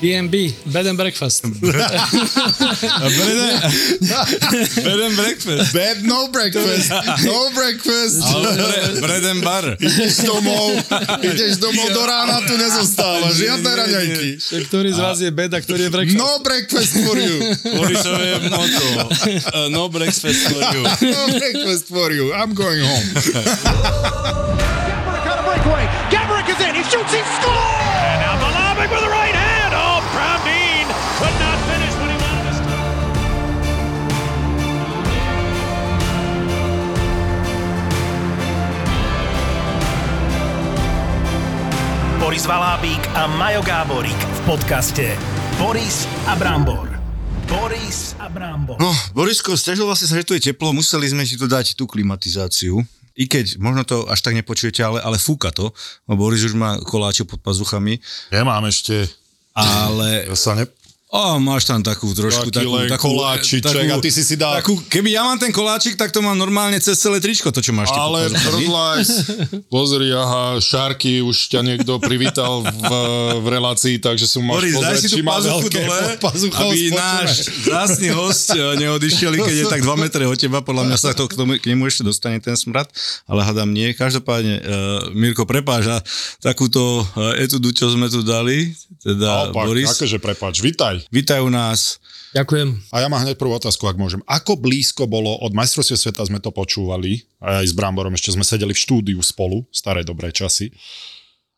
BNB, bed and breakfast. bed, and breakfast. Bed no breakfast. No breakfast. Ale bread and bar. Ideš domov, ideš domov do rána, tu nezostáva. Žiadne raňajky. Ktorý z vás je bed a ktorý je breakfast? No breakfast for you. Borisové moto. Uh, no breakfast for you. No breakfast for you. I'm going home. Gabrick on a breakaway. Gabrick is in. He shoots. He scores. Boris Valábík a Majo Gáborík v podcaste Boris a Brambor. Boris a Brambor. No, Borisko, stiažoval si sa, že tu je teplo, museli sme si tu dať tú klimatizáciu. I keď, možno to až tak nepočujete, ale, ale fúka to. Boris už má koláče pod pazuchami. Nemám ešte, Ale ja sa ne... O, máš tam takú trošku, Taký takú, len takú, koláčiček a ty si si dal- Takú, keby ja mám ten koláčik, tak to mám normálne cez celé tričko, to čo máš. Ale. Prdlajs, pozri, aha, Šárky, už ťa niekto privítal v, v relácii, takže si máš Boris, daj pozrieť, si tú pazuchu dole, aby spočívaš. náš zásny host eh, neodišiel, keď je tak 2 metre od teba, podľa mňa sa to k, tomu, k nemu ešte dostane ten smrad, ale hádam nie. Každopádne, uh, Mirko, prepáš a takúto uh, etudu, čo sme tu dali, teda Naopak, Boris, akože prepáč, vitaj. Vítajú nás. Ďakujem. A ja mám hneď prvú otázku, ak môžem. Ako blízko bolo, od majstrovstiev sveta sme to počúvali, aj s Bramborom, ešte sme sedeli v štúdiu spolu, staré dobré časy.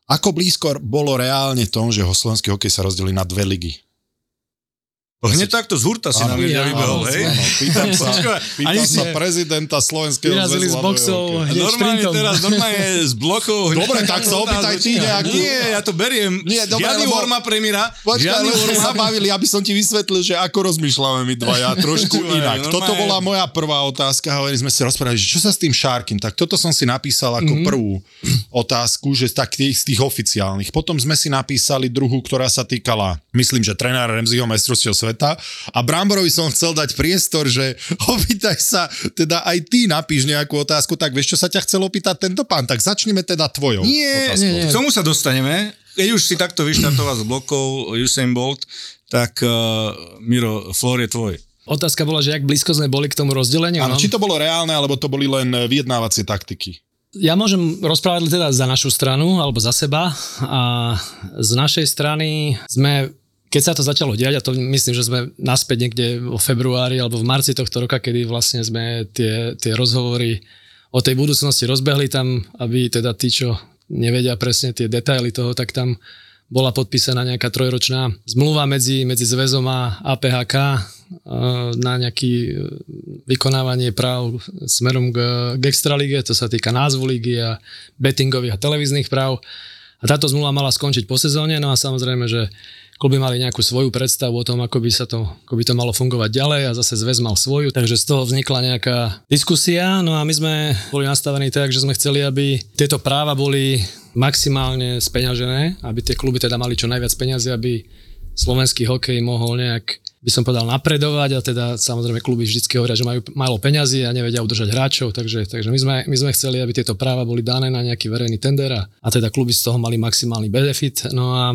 Ako blízko bolo reálne tom, že ho slovenský hokej sa rozdelí na dve ligy? Hneď takto z hurta si na mňa ja, vybehol, hej? Áno, pýtam sa, pýtam sa prezidenta slovenského Vyrazili zväzu z boxov. hneď Normálne šprintom. teraz, normálne z blokov. Dobre, tak sa opýtaj ty nejakú. Nie, ja to beriem. Nie, dobre, Žiadny lebo- Orma premira. Počkaj, lebo sme Orma sa bavili, aby som ti vysvetlil, že ako rozmýšľame my dvaja, trošku inak. normálne- Toto bola moja prvá otázka, hovorili sme si rozprávali, že čo sa s tým Šárkim, tak toto som si napísal ako prvú otázku, že tak tých, z tých oficiálnych. Potom sme si napísali druhú, ktorá sa týkala, myslím, že trenára Remziho majstrovstiev sveta a Bramborovi som chcel dať priestor, že opýtaj sa, teda aj ty napíš nejakú otázku, tak vieš, čo sa ťa chcel opýtať tento pán, tak začneme teda tvojou Nie, otázkou. nie, nie. K tomu sa dostaneme. Keď už si takto vyštartoval z blokov Usain Bolt, tak uh, Miro, Flor je tvoj. Otázka bola, že jak blízko sme boli k tomu rozdeleniu. Áno, no? či to bolo reálne, alebo to boli len eh, vyjednávacie taktiky. Ja môžem rozprávať teda za našu stranu, alebo za seba. A z našej strany sme, keď sa to začalo diať, a to myslím, že sme naspäť niekde vo februári alebo v marci tohto roka, kedy vlastne sme tie, tie rozhovory o tej budúcnosti rozbehli tam, aby teda tí, čo nevedia presne tie detaily toho, tak tam bola podpísaná nejaká trojročná zmluva medzi, medzi zväzom a APHK eh, na nejaký eh, vykonávanie práv smerom k, k Extralige, to sa týka názvu ligy a bettingových a televíznych práv. A táto zmluva mala skončiť po sezóne, no a samozrejme, že kluby mali nejakú svoju predstavu o tom, ako by, sa to, ako by to malo fungovať ďalej a zase zväz mal svoju, takže z toho vznikla nejaká diskusia, no a my sme boli nastavení tak, že sme chceli, aby tieto práva boli maximálne speňažené, aby tie kluby teda mali čo najviac peňazí, aby slovenský hokej mohol nejak by som povedal napredovať. A teda samozrejme kluby vždycky hovoria, že majú málo peňazí a nevedia udržať hráčov, takže, takže my, sme, my sme chceli, aby tieto práva boli dané na nejaký verejný tender a, a teda kluby z toho mali maximálny benefit. No a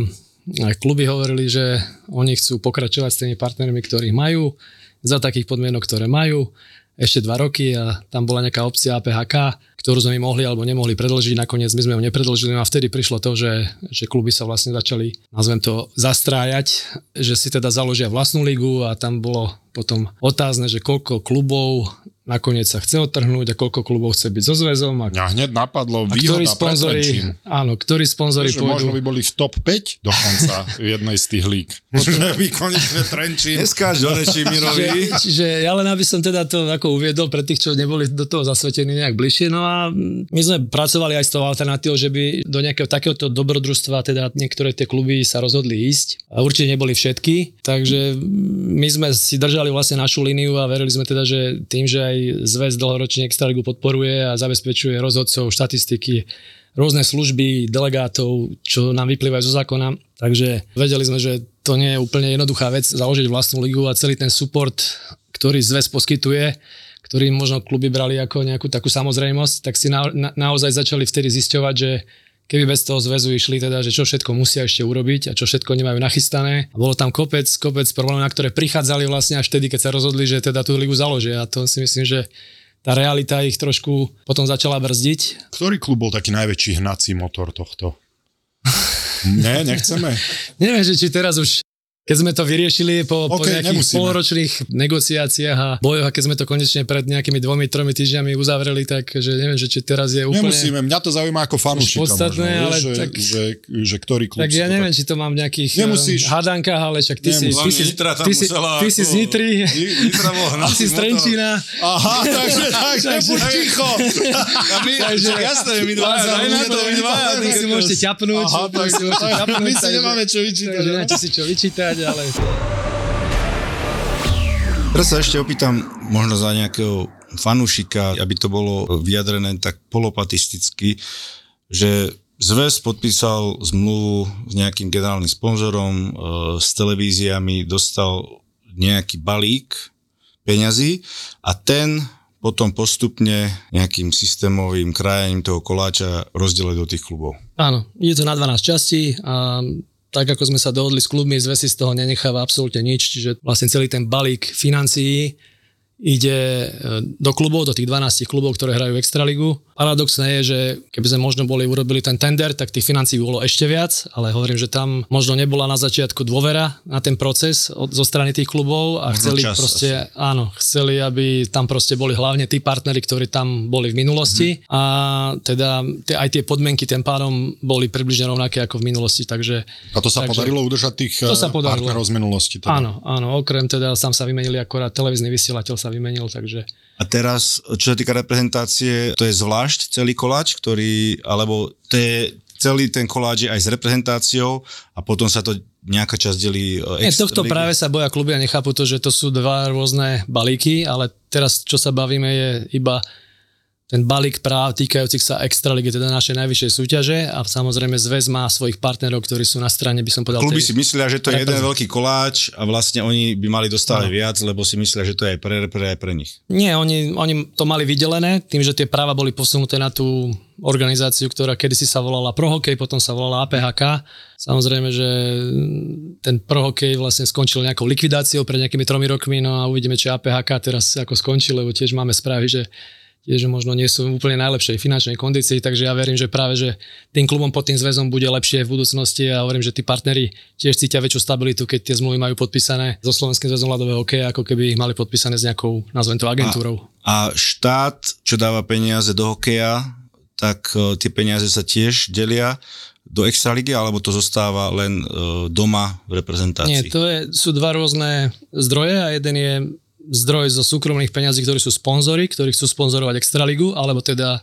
kluby hovorili, že oni chcú pokračovať s tými partnermi, ktorých majú, za takých podmienok, ktoré majú, ešte dva roky a tam bola nejaká opcia APHK, ktorú sme mohli alebo nemohli predlžiť. Nakoniec my sme ju nepredlžili no a vtedy prišlo to, že, že kluby sa vlastne začali, nazvem to, zastrájať, že si teda založia vlastnú ligu a tam bolo potom otázne, že koľko klubov nakoniec sa chce odtrhnúť a koľko klubov chce byť so zväzom a, Mňa hneď napadlo a ktorí sponzori, Trenčín. áno, ktorí sponzori Že možno by pôjdu. boli v top 5 dokonca v jednej z tých líg. Že by konečne Trenčín. Neskáž do Mirovi. Čiže ja len aby som teda to ako uviedol pre tých, čo neboli do toho zasvetení nejak bližšie. No a my sme pracovali aj s tou alternatívou, že by do nejakého takéhoto dobrodružstva teda niektoré tie kluby sa rozhodli ísť. A určite neboli všetky, takže my sme si držali vlastne našu líniu a verili sme teda, že tým, že aj zväz dlhoročne Extraligu podporuje a zabezpečuje rozhodcov, štatistiky, rôzne služby, delegátov, čo nám vyplývajú zo zákona. Takže vedeli sme, že to nie je úplne jednoduchá vec založiť vlastnú ligu a celý ten support, ktorý zväz poskytuje, ktorý možno kluby brali ako nejakú takú samozrejmosť, tak si na, na, naozaj začali vtedy zisťovať, že keby bez toho zväzu išli teda, že čo všetko musia ešte urobiť a čo všetko nemajú nachystané. A bolo tam kopec, kopec problémov, na ktoré prichádzali vlastne až vtedy, keď sa rozhodli, že teda tú ligu založia. A to si myslím, že tá realita ich trošku potom začala brzdiť. Ktorý klub bol taký najväčší hnací motor tohto? Ne, nechceme. Neviem, že či teraz už keď sme to vyriešili po, po OK, nejakých nemusíme. poloročných negociáciách a bojoch a keď sme to konečne pred nejakými dvomi, tromi týždňami uzavreli, tak že neviem, že či teraz je úplne... Nemusíme, mňa to zaujíma ako fanúšika podstatné, možno, ale že, tak- že, že, ktorý klub Tak si ja to neviem, či to mám v nejakých Nemusíš. um, hádankách, ale však ty si, Nemusíš. ty si, Nitra tam ty si, ty si z Nitry, ty si z. Trenčína. Aha, takže, takže buď ticho. Takže- jasné, my to, my. Vy si môžete ťapnúť, tak- si my si nemáme čo vyčítať, nemáte si čo vyčítať, ale... Teraz sa ešte opýtam, možno za nejakého fanúšika, aby to bolo vyjadrené tak polopatisticky, že Zväz podpísal zmluvu s nejakým generálnym sponzorom, e, s televíziami, dostal nejaký balík peňazí a ten potom postupne nejakým systémovým krajaním toho koláča rozdelil do tých klubov. Áno, je to na 12 častí a tak ako sme sa dohodli s klubmi, zväz si z toho nenecháva absolútne nič, čiže vlastne celý ten balík financií ide e, do klubov, do tých 12 klubov, ktoré hrajú v Extraligu. Paradoxné je, že keby sme možno boli urobili ten tender, tak tých financií bolo ešte viac, ale hovorím, že tam možno nebola na začiatku dôvera na ten proces od, zo strany tých klubov a Možno chceli čas proste, áno, chceli, aby tam proste boli hlavne tí partneri, ktorí tam boli v minulosti Mhm. a teda tie, aj tie podmienky tým pádom boli približne rovnaké ako v minulosti, takže A to sa Takže- podarilo udržať tých To sa eh, podarilo. partnerov z minulosti. Teda. áno, áno, okrem teda sám sa vymenili akorát televízny vysielateľ sa vymenil, takže A teraz, čo sa týka reprezentácie, to je zvlášť celý koláč, ktorý, alebo to je celý ten koláč je aj s reprezentáciou a potom sa to nejaká časť delí e, Nie, tohto ligy. práve sa boja kluby a nechápu to, že to sú dva rôzne balíky, ale teraz čo sa bavíme je iba ten balík práv týkajúcich sa Extraligy, teda našej najvyššej súťaže a samozrejme zväz má svojich partnerov, ktorí sú na strane, by som povedal. Kluby si myslia, že to je jeden reprezent- veľký koláč a vlastne oni by mali dostávať viac, lebo si myslia, že to je aj pre aj pre nich. Nie, oni, oni to mali vydelené tým, že tie práva boli posunuté na tú organizáciu, ktorá kedysi sa volala Prohokej, potom sa volala APHK. Samozrejme, že ten Prohokej vlastne skončil nejakou likvidáciou pred nejakými tromi rokmi, no a uvidíme, či APHK teraz ako skončil, lebo tiež máme správy, že tiež možno nie sú v úplne najlepšej finančnej kondícii, takže ja verím, že práve, že tým klubom pod tým zväzom bude lepšie v budúcnosti a hovorím, že tí partneri tiež cítia väčšiu stabilitu, keď tie zmluvy majú podpísané so Slovenským zväzom ľadového hokeja, ako keby ich mali podpísané s nejakou, nazvem to agentúrou. A štát, čo dáva peniaze do hokeja, tak e, tie peniaze sa tiež delia do extraligy, alebo to zostáva len e, doma v reprezentácii? Nie, to je, sú dva rôzne zdroje a jeden je zdroj zo súkromných peňazí, ktorí sú sponzory, ktorí chcú sponzorovať Extraligu, alebo teda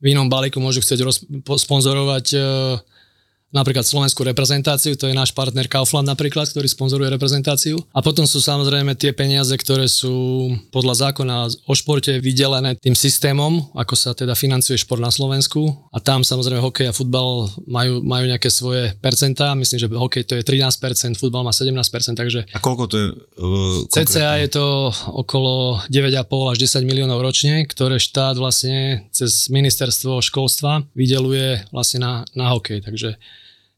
v inom balíku môžu chcieť roz, po- sponzorovať e, napríklad slovenskú reprezentáciu, to je náš partner Kaufland napríklad, ktorý sponzoruje reprezentáciu. A potom sú samozrejme tie peniaze, ktoré sú podľa zákona o športe vydelené tým systémom, ako sa teda financuje šport na Slovensku. A tam samozrejme hokej a futbal majú, majú nejaké svoje percentá. Myslím, že hokej to je 13%, futbal má 17%, takže A koľko to je? Uh, CCA je to okolo 9,5 až 10 miliónov ročne, ktoré štát vlastne cez ministerstvo školstva vydeluje vlastne na, na hokej. Takže,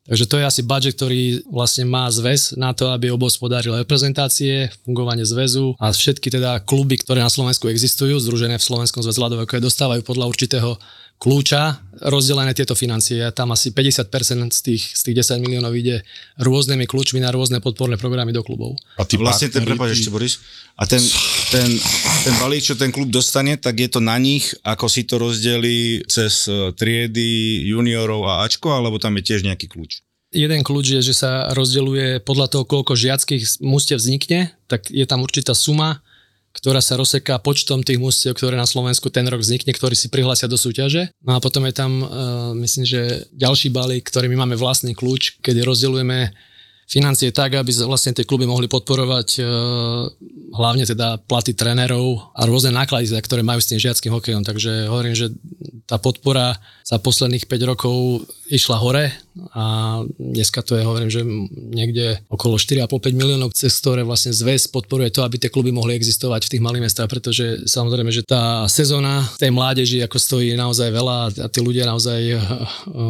takže to je asi budget, ktorý vlastne má zväz na to, aby obospodáril reprezentácie, fungovanie zväzu a všetky teda kluby, ktoré na Slovensku existujú, združené v Slovenskom zväze ľadového dostávajú podľa určitého kľúča rozdelené tieto financie. Tam asi 50% z tých, z tých 10 miliónov ide rôznymi kľúčmi na rôzne podporné programy do klubov. A ty vlastne ten, prepáč ešte Boris, a ten, ten, ten balík, čo ten klub dostane, tak je to na nich, ako si to rozdelí cez e, triedy juniorov a Ačko, alebo tam je tiež nejaký kľúč? Jeden kľúč je, že sa rozdeľuje podľa toho, koľko žiackých mústev vznikne, tak je tam určitá suma, ktorá sa rozseká počtom tých mústiev, ktoré na Slovensku ten rok vznikne, ktorí si prihlásia do súťaže. No a potom je tam, uh, myslím, že ďalší balík, ktorý my máme vlastný kľúč, kedy rozdeľujeme financie tak, aby vlastne tie kluby mohli podporovať e, hlavne teda platy trénerov a rôzne náklady, ktoré majú s tým žiackým hokejom. Takže hovorím, že tá podpora za posledných 5 rokov išla hore a dneska to je, hovorím, že niekde okolo 4,5-5 miliónov, cez ktoré vlastne zväz podporuje to, aby tie kluby mohli existovať v tých malých mestách, pretože samozrejme, že tá sezóna tej mládeži ako stojí naozaj veľa a tí ľudia naozaj e, e,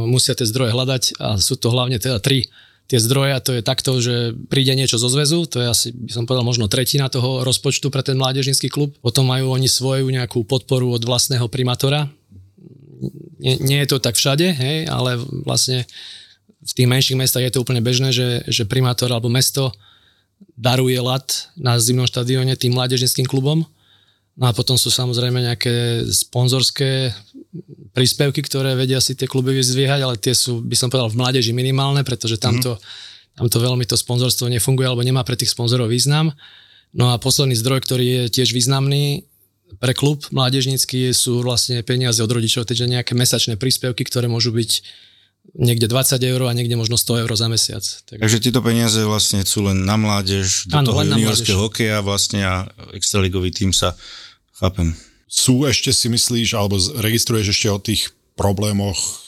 musia tie zdroje hľadať a sú to hlavne teda tri tie zdroje to je takto, že príde niečo zo zväzu, to je asi, by som povedal, možno tretina toho rozpočtu pre ten mládežnícky klub. Potom majú oni svoju nejakú podporu od vlastného primátora. Nie, nie je to tak všade, hej, ale vlastne v tých menších mestách je to úplne bežné, že, že primátor alebo mesto daruje lat na zimnom štadióne tým mládežnickým klubom. No a potom sú samozrejme nejaké sponzorské príspevky, ktoré vedia si tie kluby vyzviehať, ale tie sú, by som povedal, v mládeži minimálne, pretože tamto, mm. tamto veľmi to sponzorstvo nefunguje alebo nemá pre tých sponzorov význam. No a posledný zdroj, ktorý je tiež významný pre klub mládežnícky sú vlastne peniaze od rodičov, takže nejaké mesačné príspevky, ktoré môžu byť niekde 20 eur a niekde možno 100 eur za mesiac. Tak... Takže tieto peniaze vlastne sú len na mládež, do ano, toho juniorského hokeja vlastne a extraligový tým sa, chápem, sú ešte si myslíš, alebo registruješ ešte o tých problémoch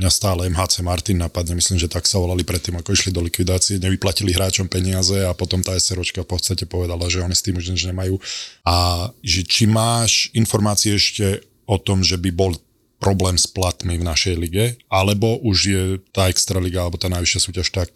mňa stále MHC Martin napadne, myslím, že tak sa volali predtým, ako išli do likvidácie, nevyplatili hráčom peniaze a potom tá SROčka v podstate povedala, že oni s tým už nič nemajú. A že či máš informácie ešte o tom, že by bol problém s platmi v našej lige, alebo už je tá Extraliga alebo tá najvyššia súťaž tak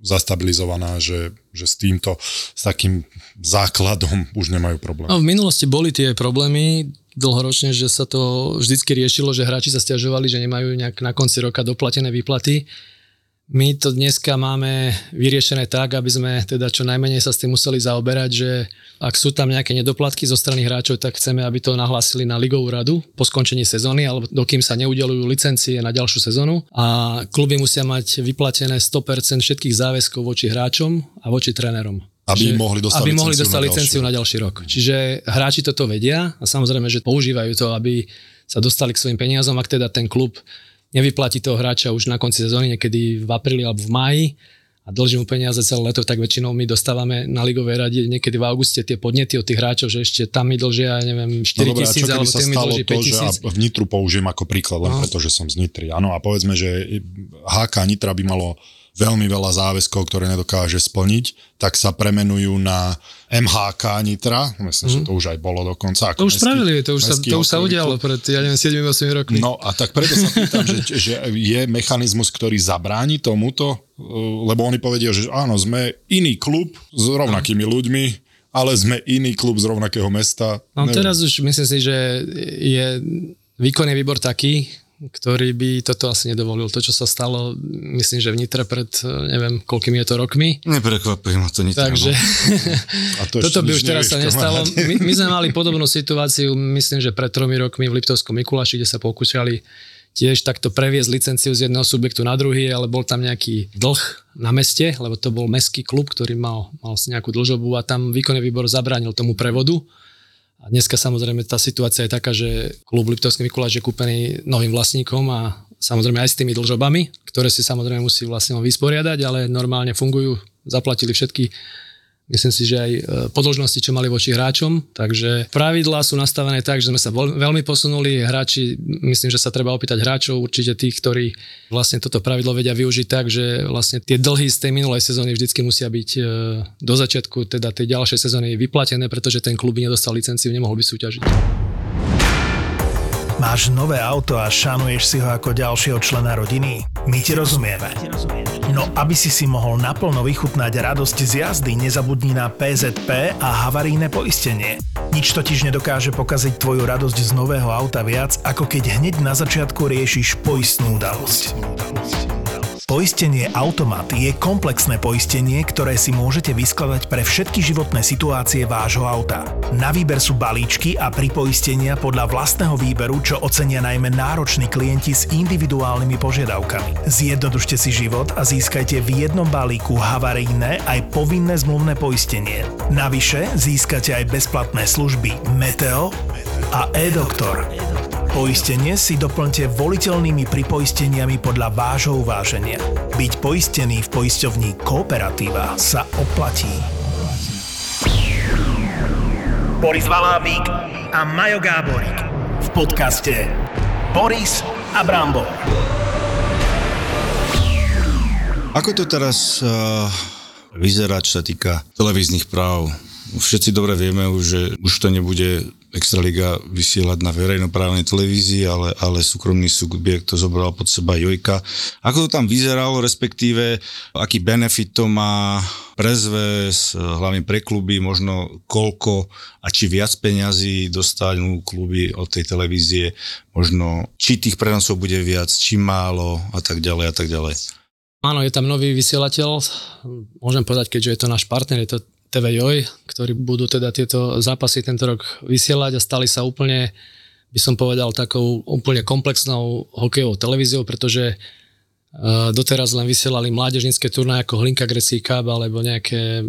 zastabilizovaná, že, že s týmto, s takým základom už nemajú problém. No, v minulosti boli tie problémy dlhoročne, že sa to vždycky riešilo, že hráči sa stiažovali, že nemajú nejak na konci roka doplatené výplaty my to dneska máme vyriešené tak, aby sme teda čo najmenej sa s tým museli zaoberať, že ak sú tam nejaké nedoplatky zo strany hráčov, tak chceme, aby to nahlásili na ligovú radu po skončení sezóny, alebo dokým sa neudelujú licencie na ďalšiu sezónu. A kluby musia mať vyplatené 100% všetkých záväzkov voči hráčom a voči trénerom. Aby mohli dostať aby mohli dostať licenciu na ďalší rok. Čiže hráči toto vedia a samozrejme, že používajú to, aby sa dostali k svojim peniazom, ak teda ten klub nevyplatí toho hráča už na konci sezóny, niekedy v apríli alebo v máji a dlží mu peniaze celé leto, tak väčšinou my dostávame na ligovej rade niekedy v auguste tie podnety od tých hráčov, že ešte tam mi dlžia, neviem, 4 no, tisíc, alebo sa mi dlží 5 tisíc. v Nitru použijem ako príklad, len no. preto, že som z Nitry. Áno, a povedzme, že HK Nitra by malo veľmi veľa záväzkov, ktoré nedokáže splniť, tak sa premenujú na MHK Nitra, myslím, mm. že mhm. to už aj bolo dokonca. Ako to už mestský, spravili, to už, sa, to už sa udialo pred, ja neviem, 7-8 rokmi. No a tak preto sa pýtam, že, že je mechanizmus, ktorý zabráni tomuto, lebo oni povedia, že áno, sme iný klub s rovnakými ľuďmi, ale sme iný klub z rovnakého mesta. No Neviem. teraz už myslím si, že je výkonný výbor taký, ktorý by toto asi nedovolil. To, čo sa stalo, myslím, že v Nitre pred, neviem, koľkými je to rokmi. Neprekvapuje ma to Nitra. Takže no. a to toto by už teraz sa nestalo. My, my sme mali podobnú situáciu, myslím, že pred tromi rokmi v Liptovskom Mikuláši, kde sa pokúšali tiež takto previesť licenciu z jedného subjektu na druhý, ale bol tam nejaký dlh na meste, lebo to bol mestský klub, ktorý mal, mal nejakú dlžobu a tam výkonný výbor zabránil tomu prevodu a dneska samozrejme tá situácia je taká, že klub Liptovský Mikuláš je kúpený novým vlastníkom a samozrejme aj s tými dlžobami, ktoré si samozrejme musí vlastne vysporiadať, ale normálne fungujú, zaplatili všetky Myslím si, že aj e, podložnosti, čo mali voči hráčom. Takže pravidlá sú nastavené tak, že sme sa veľmi posunuli. Hráči, myslím, že sa treba opýtať hráčov, určite tých, ktorí vlastne toto pravidlo vedia využiť tak, že vlastne tie dlhy z tej minulej sezóny vždycky musia byť e, do začiatku teda tej ďalšej sezóny vyplatené, pretože ten klub by nedostal licenciu, nemohol by súťažiť. Máš nové auto a šanuješ si ho ako ďalšieho člena rodiny? My ti rozumieme. No aby si si mohol naplno vychutnať radosť z jazdy, nezabudni na PZP a havarijné poistenie. Nič totiž nedokáže pokaziť tvoju radosť z nového auta viac, ako keď hneď na začiatku riešiš poistnú udalosť. Poistenie Automat je komplexné poistenie, ktoré si môžete vyskladať pre všetky životné situácie vášho auta. Na výber sú balíčky a pripoistenia podľa vlastného výberu, čo ocenia najmä nároční klienti s individuálnymi požiadavkami. Zjednodušte si život a získajte v jednom balíku havarijné aj povinné zmluvné poistenie. Navyše získate aj bezplatné služby Meteo a e-doktor. Poistenie si doplňte voliteľnými pripoisteniami podľa vášho uváženia. Byť poistený v poisťovní Kooperatíva sa oplatí. Boris Valábík a Majo Gáborík v podcaste Boris a Brambor. Ako to teraz uh, vyzerá, čo sa týka televíznych práv? Všetci dobre vieme už, že už to nebude Extraliga vysielať na verejnoprávnej televízii, ale, ale súkromný subjekt to zobral pod seba Jojka. Ako to tam vyzeralo, respektíve aký benefit to má pre zväz, hlavne pre kluby, možno koľko a či viac peňazí dostanú kluby od tej televízie, možno či tých prenosov bude viac, či málo a tak ďalej a tak ďalej. Áno, je tam nový vysielateľ, môžem povedať, keďže je to náš partner, je to TV Joj, ktorí budú teda tieto zápasy tento rok vysielať a stali sa úplne, by som povedal, takou úplne komplexnou hokejovou televíziou, pretože uh, doteraz len vysielali mládežnícke turnaje ako Hlinka Grecký Cup alebo nejaké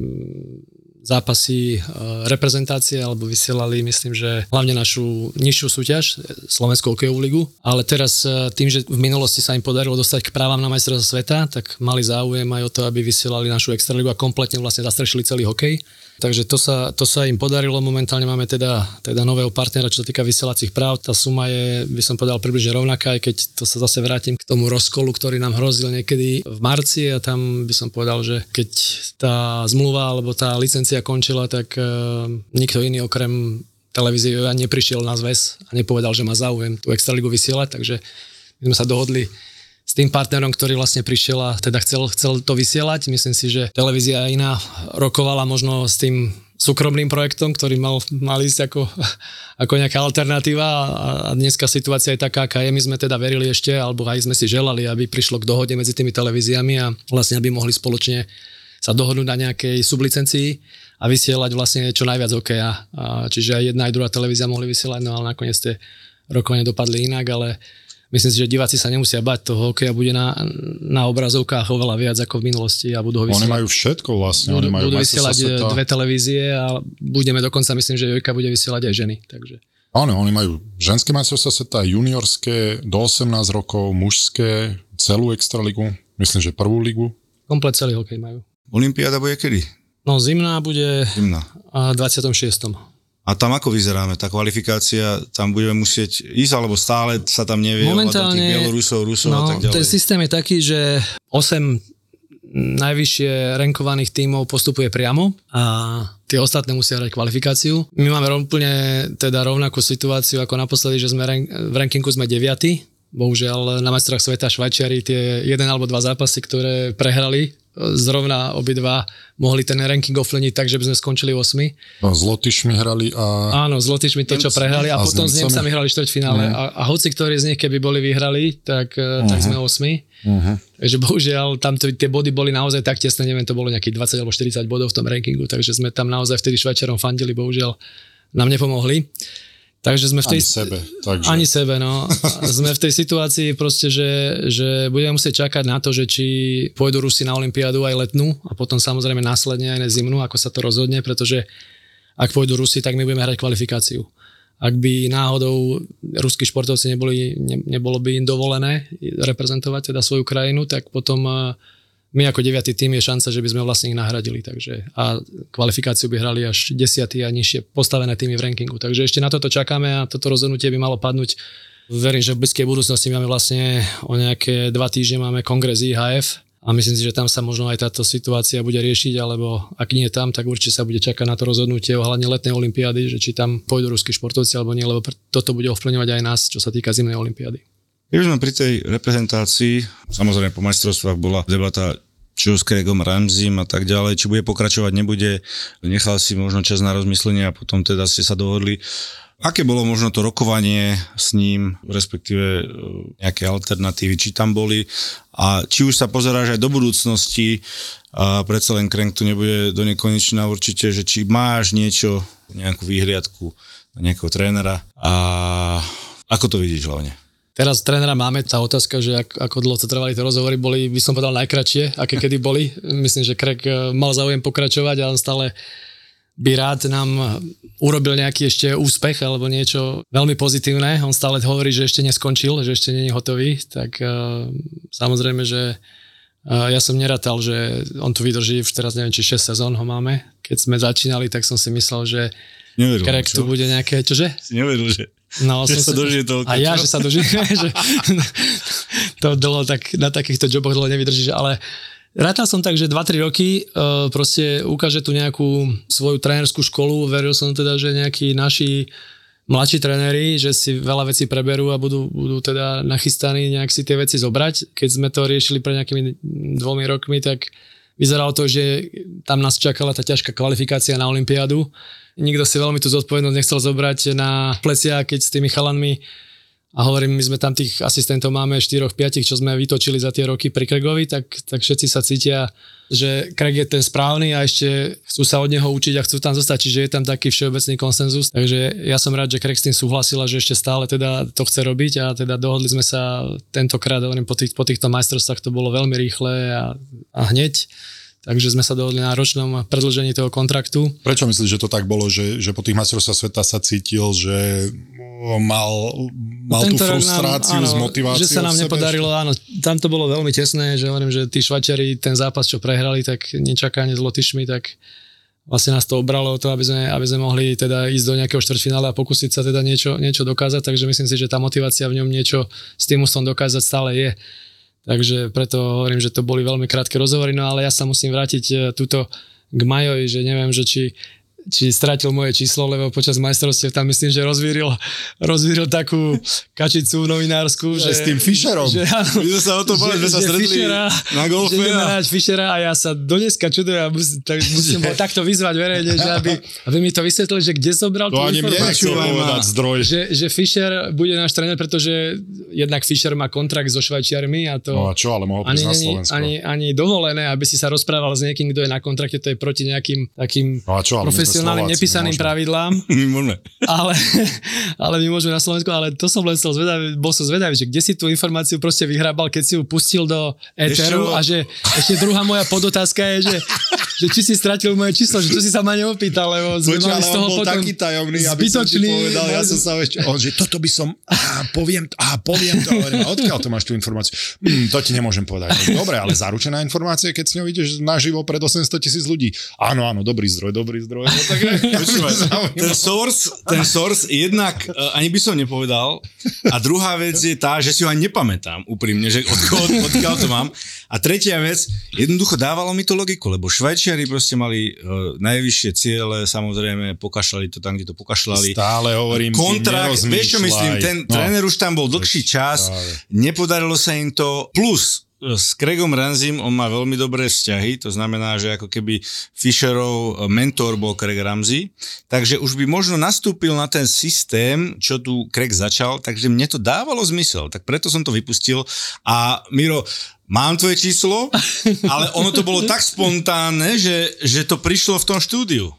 zápasy reprezentácie alebo vysielali, myslím, že hlavne našu nižšiu súťaž, Slovenskú hokejovú ligu, ale teraz tým, že v minulosti sa im podarilo dostať k právam na majstrovstvo sveta, tak mali záujem aj o to, aby vysielali našu extraligu a kompletne vlastne zastrešili celý hokej. Takže to sa, to sa im podarilo, momentálne máme teda, teda nového partnera, čo sa týka vysielacích práv. Tá suma je, by som povedal, približne rovnaká, aj keď to sa zase vrátim k tomu rozkolu, ktorý nám hrozil niekedy v marci. A tam by som povedal, že keď tá zmluva alebo tá licencia končila, tak uh, nikto iný okrem televízie neprišiel na zväz a nepovedal, že má záujem tú extraligu vysielať, takže my sme sa dohodli s tým partnerom, ktorý vlastne prišiel a teda chcel, chcel to vysielať. Myslím si, že televízia iná rokovala možno s tým súkromným projektom, ktorý mal, mal ísť ako, ako nejaká alternatíva a dneska situácia je taká, aká je. My sme teda verili ešte, alebo aj sme si želali, aby prišlo k dohode medzi tými televíziami a vlastne aby mohli spoločne sa dohodnúť na nejakej sublicencii a vysielať vlastne čo najviac hokeja. Čiže aj jedna aj druhá televízia mohli vysielať, no ale nakoniec tie rokovania dopadli inak, ale myslím si, že diváci sa nemusia bať toho hokeja, bude na, na obrazovkách oveľa viac ako v minulosti a budú ho vysielať. Oni majú všetko vlastne. Budú, Oni majú budú vysielať sveta. dve televízie a budeme dokonca, myslím, že Jojka bude vysielať aj ženy. Takže. Áno, oni majú ženské majstrovstvá sveta, juniorské, do 18 rokov, mužské, celú extraligu, myslím, že prvú ligu. Komplet celý hokej majú. Olympiáda bude kedy? No zimná bude zimná. 26. A tam ako vyzeráme? Tá kvalifikácia, tam budeme musieť ísť, alebo stále sa tam nevie Momentálne, tých Bielorusov, Rusov no, a tak ďalej? ten systém je taký, že 8 najvyššie rankovaných tímov postupuje priamo a tie ostatné musia hrať kvalifikáciu. My máme úplne teda rovnakú situáciu ako naposledy, že sme v rankingu sme 9. Bohužiaľ na majstrách sveta Švajčiari tie jeden alebo dva zápasy, ktoré prehrali zrovna obidva mohli ten ranking ovplyvniť tak, že by sme skončili 8. No, s Lotyšmi hrali a... Áno, s Lotyšmi to, čo prehrali a, a potom s Nemcami hrali štvrťfinále. Uh-huh. A, a hoci ktorí z nich, keby boli vyhrali, tak, uh-huh. tak sme 8. Uh-huh. Takže bohužiaľ, tam to, tie body boli naozaj tak tesné, neviem, to bolo nejakých 20 alebo 40 bodov v tom rankingu, takže sme tam naozaj vtedy Švajčarom fandili, bohužiaľ nám nepomohli. Takže sme v tej... Ani sebe. Takže... Ani sebe, no. sme v tej situácii proste, že, že budeme musieť čakať na to, že či pôjdu Rusi na Olympiádu aj letnú a potom samozrejme následne aj na zimnú, ako sa to rozhodne, pretože ak pôjdu Rusi, tak my budeme hrať kvalifikáciu. Ak by náhodou ruskí športovci neboli, ne, nebolo by im dovolené reprezentovať teda svoju krajinu, tak potom my ako deviatý tým je šanca, že by sme vlastne ich nahradili. Takže, a kvalifikáciu by hrali až desiatý a nižšie postavené týmy v rankingu. Takže ešte na toto čakáme a toto rozhodnutie by malo padnúť. Verím, že v blízkej budúcnosti máme vlastne o nejaké dva týždne máme kongres IHF a myslím si, že tam sa možno aj táto situácia bude riešiť, alebo ak nie tam, tak určite sa bude čakať na to rozhodnutie ohľadne letnej olympiády, že či tam pôjdu ruskí športovci alebo nie, lebo toto bude ovplyvňovať aj nás, čo sa týka zimnej olympiády. Keď sme pri tej reprezentácii, samozrejme po majstrovstvách bola debata, čo s Craigom Ramsey a tak ďalej, či bude pokračovať, nebude, nechal si možno čas na rozmyslenie a potom teda ste sa dohodli. Aké bolo možno to rokovanie s ním, respektíve e, nejaké alternatívy, či tam boli a či už sa pozeráš aj do budúcnosti a predsa len Crank tu nebude do nekonečna určite, že či máš niečo, nejakú výhliadku nejakého trénera a ako to vidíš hlavne? Teraz trénera máme, tá otázka, že ako, ako dlho sa trvali tie rozhovory, boli, by som povedal, najkračšie, aké kedy boli. Myslím, že Craig e, mal záujem pokračovať a on stále by rád nám urobil nejaký ešte úspech alebo niečo veľmi pozitívne. On stále hovorí, že ešte neskončil, že ešte nie je hotový, tak uh, samozrejme, že uh, ja som nerátal, že on tu vydrží už teraz neviem, či 6 sezón ho máme. Keď sme začínali, tak som si myslel, že Neveril, Craig tu bude nejaké, čože? Si neveril, že, No, že sa dožije toľko. A ja, čo? že sa dožije, že to dlho, tak na takýchto joboch dlho nevydržíš, ale Rátal som tak, že 2-3 roky uh, proste ukáže tu nejakú svoju trénerskú školu. Veril som teda, že nejakí naši mladší tréneri, že si veľa vecí preberú a budú, budú teda nachystaní nejak si tie veci zobrať. Keď sme to riešili pred nejakými dvomi rokmi, tak vyzeralo to, že tam nás čakala tá ťažká kvalifikácia na Olympiádu. Nikto si veľmi tú zodpovednosť nechcel zobrať na plecia, keď s tými chalanmi a hovorím, my sme tam tých asistentov máme 4-5, čo sme vytočili za tie roky pri Craigovi, tak, tak všetci sa cítia, že Craig je ten správny a ešte chcú sa od neho učiť a chcú tam zostať, čiže je tam taký všeobecný konsenzus. Takže ja som rád, že Craig s tým súhlasila, že ešte stále teda to chce robiť a teda dohodli sme sa tentokrát, hovorím, po, tých, po týchto majstrovstvách to bolo veľmi rýchle a, a hneď. Takže sme sa dohodli na ročnom predlžení toho kontraktu. Prečo myslíš, že to tak bolo, že, že po tých majstrovstvách sveta sa cítil, že mal, mal tú Tento frustráciu nám, áno, motiváciou? Že sa nám nepodarilo, áno, tam to bolo veľmi tesné, že hovorím, že tí Švajčiari ten zápas, čo prehrali, tak nečakanie s Lotyšmi, tak vlastne nás to obralo o to, aby sme, aby sme mohli teda ísť do nejakého štvrťfinále a pokúsiť sa teda niečo, niečo dokázať, takže myslím si, že tá motivácia v ňom niečo s tým ústom dokázať stále je. Takže preto hovorím, že to boli veľmi krátke rozhovory, no ale ja sa musím vrátiť e, túto k Majovi, že neviem, že či či stratil moje číslo, lebo počas majstrovstiev tam myslím, že rozvíril, rozvíril takú kačicu novinárskú. Že Že, s tým Fischerom. Že, áno, My sme sa o tom boli, sme sa stretli Fischera, na golfe Že a- Fischera a ja sa do dneska čudujem a musím, tak musím bol takto vyzvať verejne, že aby, aby mi to vysvetlili, že kde zobral To tú informáciu. povedať zdroj. Že, že Fischer bude náš tréner, pretože jednak Fischer má kontrakt so Švajčiarmi a to... No a čo, ale mohol ani, na Slovensko. ani, ani dovolené, aby si sa rozprával s niekým, kto je na kontrakte, to je proti nejakým takým No a čo, ale profesionálnym Slováci, nepísaným pravidlám, My môžeme. ale, ale my môžeme na Slovensku, ale to som len chcel zvedavý, bol som zvedavý, že kde si tú informáciu proste vyhrábal, keď si ju pustil do éteru Ešte- a že ešte druhá moja podotázka je, že, že či si stratil moje číslo, že čo si sa ma neopýtal, lebo sme Počkaj, mali z toho bol potom taký tajomný, aby som povedal, ja som sa ešte, on, že toto by som, á, poviem, á, poviem to, hovorím, a odkiaľ to máš tú informáciu? Hm, to ti nemôžem povedať. Dobre, ale zaručená informácia, keď s ňou ideš naživo pred 800 tisíc ľudí. Áno, áno, dobrý zdroj, dobrý zdroj. Tak, Počúvaj, ten source, ten source jednak uh, ani by som nepovedal a druhá vec je tá, že si ho ani nepamätám úprimne, že od, odkiaľ to mám. A tretia vec, jednoducho dávalo mi to logiku, lebo Švajčiari proste mali uh, najvyššie ciele, samozrejme pokašľali to tam, kde to pokašľali. Stále hovorím, kontrakt, vieš čo myslím, ten No. tréner už tam bol dlhší čas, nepodarilo sa im to, plus s Craigom Ranzim on má veľmi dobré vzťahy, to znamená, že ako keby Fisherov mentor bol Craig Ramsey, takže už by možno nastúpil na ten systém, čo tu Craig začal, takže mne to dávalo zmysel, tak preto som to vypustil. A Miro, mám tvoje číslo, ale ono to bolo tak spontánne, že, že to prišlo v tom štúdiu.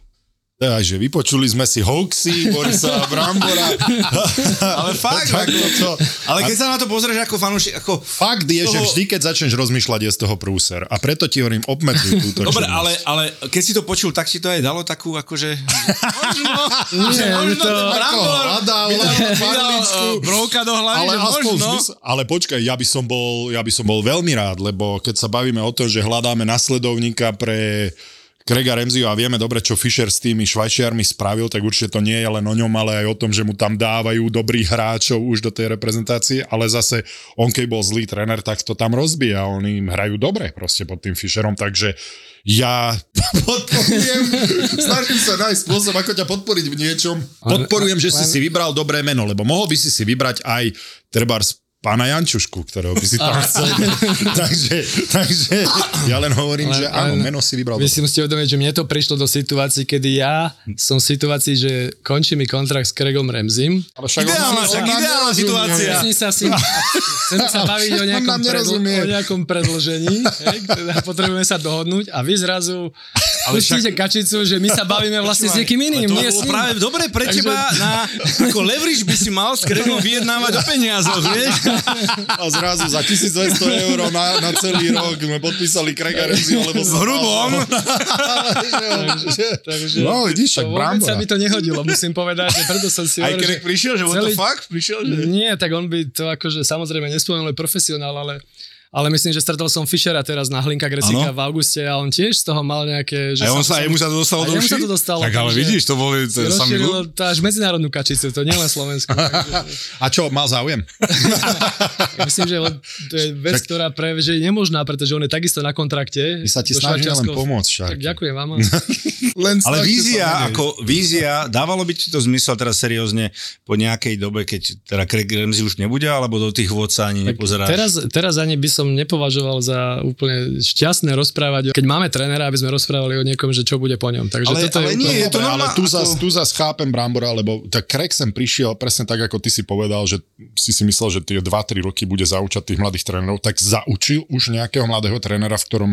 Takže vypočuli sme si hoaxy, Borisa Brambora. Ale fakt, Tak ako, to, ale keď sa na to pozrieš ako fanúšik, ako... Fakt je, že toho- vždy, keď začneš rozmýšľať, je z toho prúser. A preto ti hovorím, obmedzuj túto Dobre, činnosť. ale, ale keď si to počul, tak ti to aj dalo takú akože... Možno, Nie, že to- ten Brambor hľadal vydal- len vydal, farličku. eh, brovka do hlavy, ale že možno... zmysl, ale počkaj, ja by som bol, ja by som bol veľmi rád, lebo keď sa bavíme o tom, že hľadáme nasledovníka pre Craiga Remziho a vieme dobre, čo Fischer s tými Švajčiarmi spravil, tak určite to nie je len o ňom, ale aj o tom, že mu tam dávajú dobrých hráčov už do tej reprezentácie, ale zase on keď bol zlý tréner, tak to tam rozbíja, oni im hrajú dobre proste pod tým Fischerom, takže ja podporujem, snažím sa nájsť spôsob, ako ťa podporiť v niečom. Podporujem, že si si vybral dobré meno, lebo mohol by si si vybrať aj trebárs pána Jančušku, ktorého by si tam chcel. takže, takže ja len hovorím, Len- že áno, len- meno si vybral. Vy si musíte uvedomiť, že mne to prišlo do situácií, kedy ja som v situácii, že končí mi kontrakt s Craigom Ramzim. Ale však Ideálna, však ideálna situácia. Chcem sa, si, chcem sa baviť o nejakom, predl, o nejakom predlžení. Hej, teda potrebujeme sa dohodnúť a vy zrazu pustíte kačicu, že my sa bavíme vlastne s niekým iným. To nie bolo s ním. práve dobre pre Takže- teba, na, ako leverage by si mal s Kregom vyjednávať o peniazoch, vieš? A zrazu za 1200 eur na, na celý rok sme podpísali Craiga Ramseyho, lebo sa hrubom. Takže No, vidíš, však to vôbec sa mi to nehodilo, musím povedať, že preto som si Aj že prišiel, že celý- fuck? Prišiel, že... Nie, tak on by to akože samozrejme nespomenul je profesionál, ale ale myslím, že stretol som Fischera teraz na Hlinka Grecika Áno. v auguste a on tiež z toho mal nejaké... Že A on sa, jemu sa to dostalo do sa to dostalo. Tak ale vidíš, to boli, to sa mi rozšírilo ľú- to až medzinárodnú kačicu, to nielen Slovensku. takže A čo, mal záujem? myslím, že to je vec, ktorá pre, že je nemožná, pretože on je takisto na kontrakte. My sa ti snažíme len pomôcť, Tak Šarky. ďakujem vám. Len Ale vízia, ako vízia, dávalo by ti to zmysel teraz seriózne po nejakej dobe, keď teda Craig Ramsey už nebude, alebo do tých vôd sa ani nepozeráš? Teraz, teraz ani by som nepovažoval za úplne šťastné rozprávať, keď máme trénera, aby sme rozprávali o niekom, že čo bude po ňom. Takže Ale- toto ale je nie, úplne... je to Dobre, ale tu ako- zas, tu zas chápem Brambora, lebo tak Craig sem prišiel presne tak, ako ty si povedal, že si si myslel, že tie 2-3 roky bude zaučať tých mladých trénerov, tak zaučil už nejakého mladého trénera, v ktorom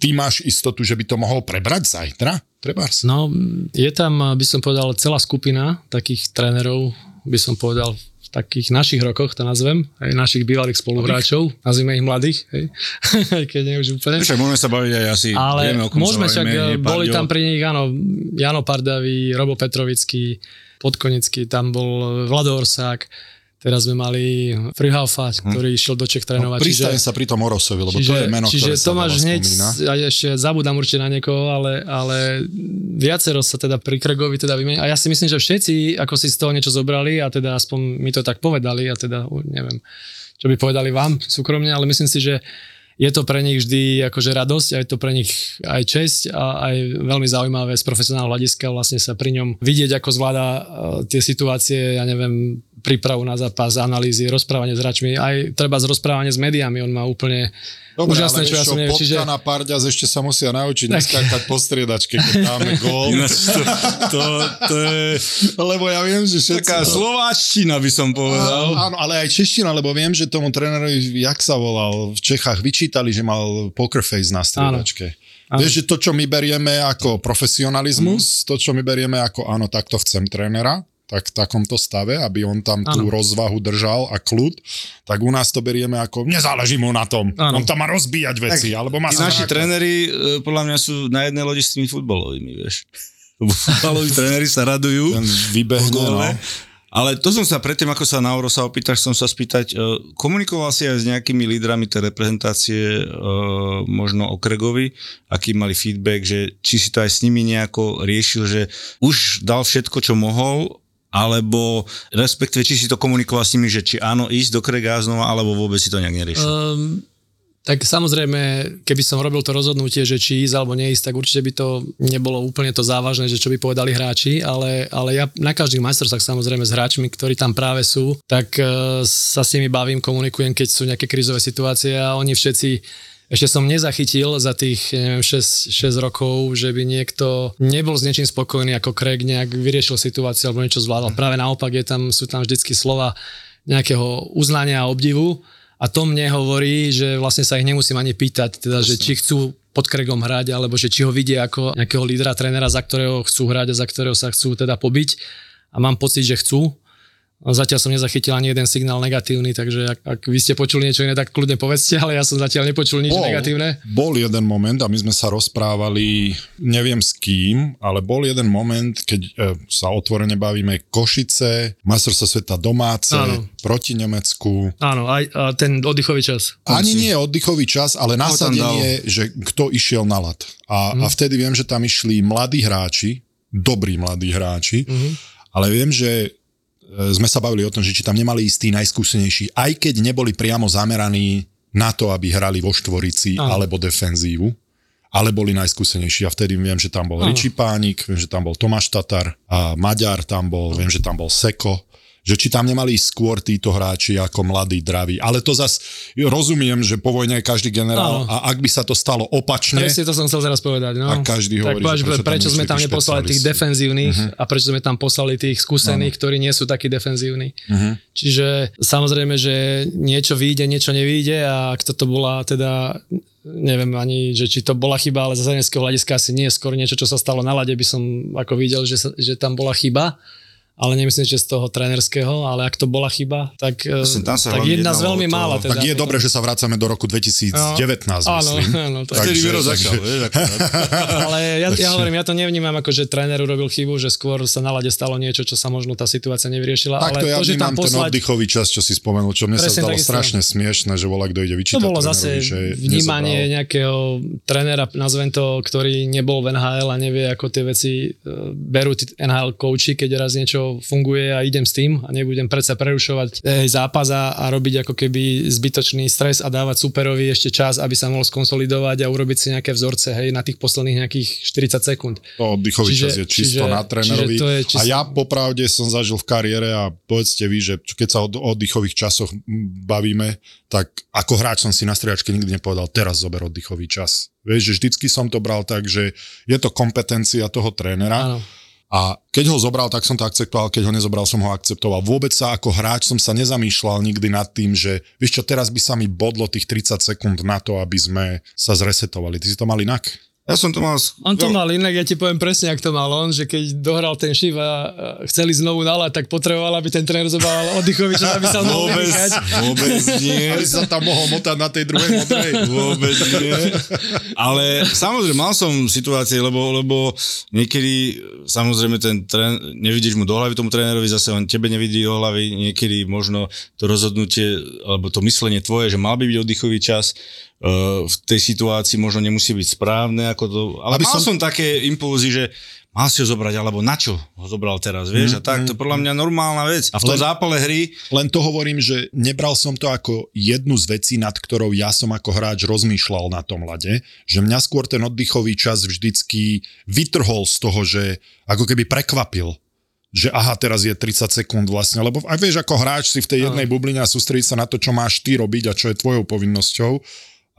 ty máš istotu, že by to mohol prebrať zajtra? Trebárs. No, je tam, by som povedal, celá skupina takých trénerov, by som povedal, takých našich rokoch, to nazvem, aj našich bývalých spoluhráčov, nazvime ich mladých, hej, keď nie už úplne. Však môžeme sa baviť aj asi, Ale vieme, o kom môžeme sa však, nie boli tam pri nich, áno, Jano Pardavý, Robo Petrovický, Podkonický, tam bol Vlado Orsák, teraz sme mali Frihaufa, ktorý išiel do Čech trénovať. Pristajem sa pri tom Orosovi, lebo čiže, to je meno, čiže ktoré Tomáš hneď, spomína. a ešte zabudám určite na niekoho, ale, ale viacero sa teda pri Kregovi teda vymenia. A ja si myslím, že všetci ako si z toho niečo zobrali a teda aspoň mi to tak povedali a teda neviem, čo by povedali vám súkromne, ale myslím si, že je to pre nich vždy akože radosť a je to pre nich aj česť a aj veľmi zaujímavé z profesionálneho hľadiska vlastne sa pri ňom vidieť, ako zvláda uh, tie situácie, ja neviem, prípravu na zápas, analýzy, rozprávanie s hráčmi, aj treba z rozprávanie s médiami, on má úplne Dobre, úžasné, ale čo ja som neviem, čiže... Na Parďaz ešte sa musia naučiť neskákať po striedačke, keď dáme gól. Ináč to, to, to je Lebo ja viem, že všetci... taká slováčtina, by som povedal. Áno, ale aj čeština, lebo viem, že tomu trénerovi, jak sa volal, v Čechách vyčítali, že mal poker face na striedačke. Vieš, že to, čo my berieme ako profesionalizmus, to, čo my berieme ako áno, takto chcem trénera, tak v takomto stave, aby on tam tú Áno. rozvahu držal a kľud, tak u nás to berieme ako, nezáleží mu na tom, Áno. on tam má rozbíjať veci, alebo má naši zrákať. tréneri, e, podľa mňa sú na jednej lodi s tými futbalovými, vieš. Futbaloví tréneri sa radujú. Ten vybehne, no. Ale to som sa predtým, ako sa na Euro sa opýtaš, som sa spýtať, e, komunikoval si aj s nejakými lídrami tej reprezentácie, e, možno o Kregovi, aký mali feedback, že či si to aj s nimi nejako riešil, že už dal všetko, čo mohol, alebo respektíve, či si to komunikoval s nimi, že či áno, ísť do Krega znova, alebo vôbec si to nejak neriešil. Um, tak samozrejme, keby som robil to rozhodnutie, že či ísť alebo neísť, tak určite by to nebolo úplne to závažné, že čo by povedali hráči, ale, ale ja na každých majstrovstvách samozrejme s hráčmi, ktorí tam práve sú, tak uh, sa s nimi bavím, komunikujem, keď sú nejaké krízové situácie a oni všetci ešte som nezachytil za tých neviem, 6, 6 rokov, že by niekto nebol s niečím spokojný ako Craig, nejak vyriešil situáciu alebo niečo zvládol. Práve naopak je tam, sú tam vždycky slova nejakého uznania a obdivu a to mne hovorí, že vlastne sa ich nemusím ani pýtať, teda, že či chcú pod Craigom hrať, alebo že či ho vidia ako nejakého lídra, trénera, za ktorého chcú hrať a za ktorého sa chcú teda pobiť a mám pocit, že chcú. Zatiaľ som nezachytil ani jeden signál negatívny, takže ak, ak vy ste počuli niečo iné, tak kľudne povedzte, ale ja som zatiaľ nepočul nič negatívne. Bol jeden moment a my sme sa rozprávali, neviem s kým, ale bol jeden moment, keď e, sa otvorene bavíme Košice, majstrovstvo sveta domáce, Áno. proti Nemecku. Áno, aj a ten oddychový čas. Ani nie oddychový čas, ale nasadenie, že kto išiel na lat. A, a vtedy viem, že tam išli mladí hráči, dobrí mladí hráči, ale viem, že sme sa bavili o tom, že či tam nemali ísť tí najskúsenejší, aj keď neboli priamo zameraní na to, aby hrali vo štvorici Áno. alebo defenzívu, ale boli najskúsenejší. A vtedy viem, že tam bol. Riči Pánik, viem, že tam bol Tomáš Tatar, a Maďar tam bol, viem, že tam bol Seko, že či tam nemali skôr títo hráči ako mladí, draví. Ale to zas rozumiem, že po vojne je každý generál Áno. a ak by sa to stalo opačne, Presne to som chcel teraz povedať. No. A každý tak hovorí, že prečo tam prečo sme nešli tam neposlali tých defenzívnych uh-huh. a prečo sme tam poslali tých skúsených, ktorí nie sú takí defenzívni. Uh-huh. Čiže samozrejme, že niečo vyjde, niečo nevyjde a ak toto bola teda neviem ani, že či to bola chyba, ale z hľadiska asi nie skôr niečo, čo sa stalo na lade, by som ako videl, že, sa, že tam bola chyba ale nemyslím, že z toho trénerského, ale ak to bola chyba, tak, Myslím, tam sa tak jedna z veľmi to- mála. Teda, tak je dobré, že sa vracame do roku 2019, Áno, myslím. áno, tak- Vtedy Takže- Miro začal. Ale ja, ja hovorím, ja to nevnímam ako, že tréner urobil chybu, že skôr sa na lade stalo niečo, čo sa možno tá situácia nevyriešila. Takto ale ja to, že tam ten poslať, oddychový čas, čo si spomenul, čo mne sa Presne zdalo takisto. strašne smiešne, že volá, kto ide vyčítať. to bolo zase že vnímanie nezobral. nejakého trénera, nazvem to, ktorý nebol v NHL a nevie, ako tie veci e, berú NHL coachi, keď raz niečo funguje a idem s tým a nebudem predsa prerušovať e, zápas a, a robiť ako keby zbytočný stres a dávať superovi ešte čas, aby sa mohol skonsolidovať a urobiť si nejaké vzorce hej, na tých posledných nejakých 40 sekúnd. To oddychový Čiže- čas je čisto čiže- na trénerovi. čiže to je čisto- A ja popravde som zažil v kariére a povedzte vy, že keď sa o oddychových časoch bavíme, tak ako hráč som si na striačke nikdy nepovedal, teraz zober oddychový čas. Vieš, že vždycky som to bral tak, že je to kompetencia toho trénera. Áno. A keď ho zobral, tak som to akceptoval, keď ho nezobral, som ho akceptoval. Vôbec sa ako hráč som sa nezamýšľal nikdy nad tým, že vieš čo, teraz by sa mi bodlo tých 30 sekúnd na to, aby sme sa zresetovali. Ty si to mal inak? Ja som to mal... On to mal inak, ja ti poviem presne, ak to mal on, že keď dohral ten šiv a chceli znovu nalať, tak potreboval, aby ten tréner zobral oddychový čas, aby sa mohol Vôbec, vynechať. vôbec nie. Aby sa tam mohol motať na tej druhej modrej. Vôbec nie. Ale samozrejme, mal som situácie, lebo, lebo niekedy, samozrejme, ten trén, nevidíš mu do hlavy tomu trénerovi, zase on tebe nevidí do hlavy, niekedy možno to rozhodnutie, alebo to myslenie tvoje, že mal by byť oddychový čas, v tej situácii možno nemusí byť správne, ako to, ale Aby mal som- som... také impulzy, že mal si ho zobrať, alebo na čo ho zobral teraz, vieš, a tak, to je podľa mňa normálna vec. A v tom Len- zápale hry, Len to hovorím, že nebral som to ako jednu z vecí, nad ktorou ja som ako hráč rozmýšľal na tom lade, že mňa skôr ten oddychový čas vždycky vytrhol z toho, že ako keby prekvapil že aha, teraz je 30 sekúnd vlastne, lebo aj vieš, ako hráč si v tej jednej bubline a sústrediť sa na to, čo máš ty robiť a čo je tvojou povinnosťou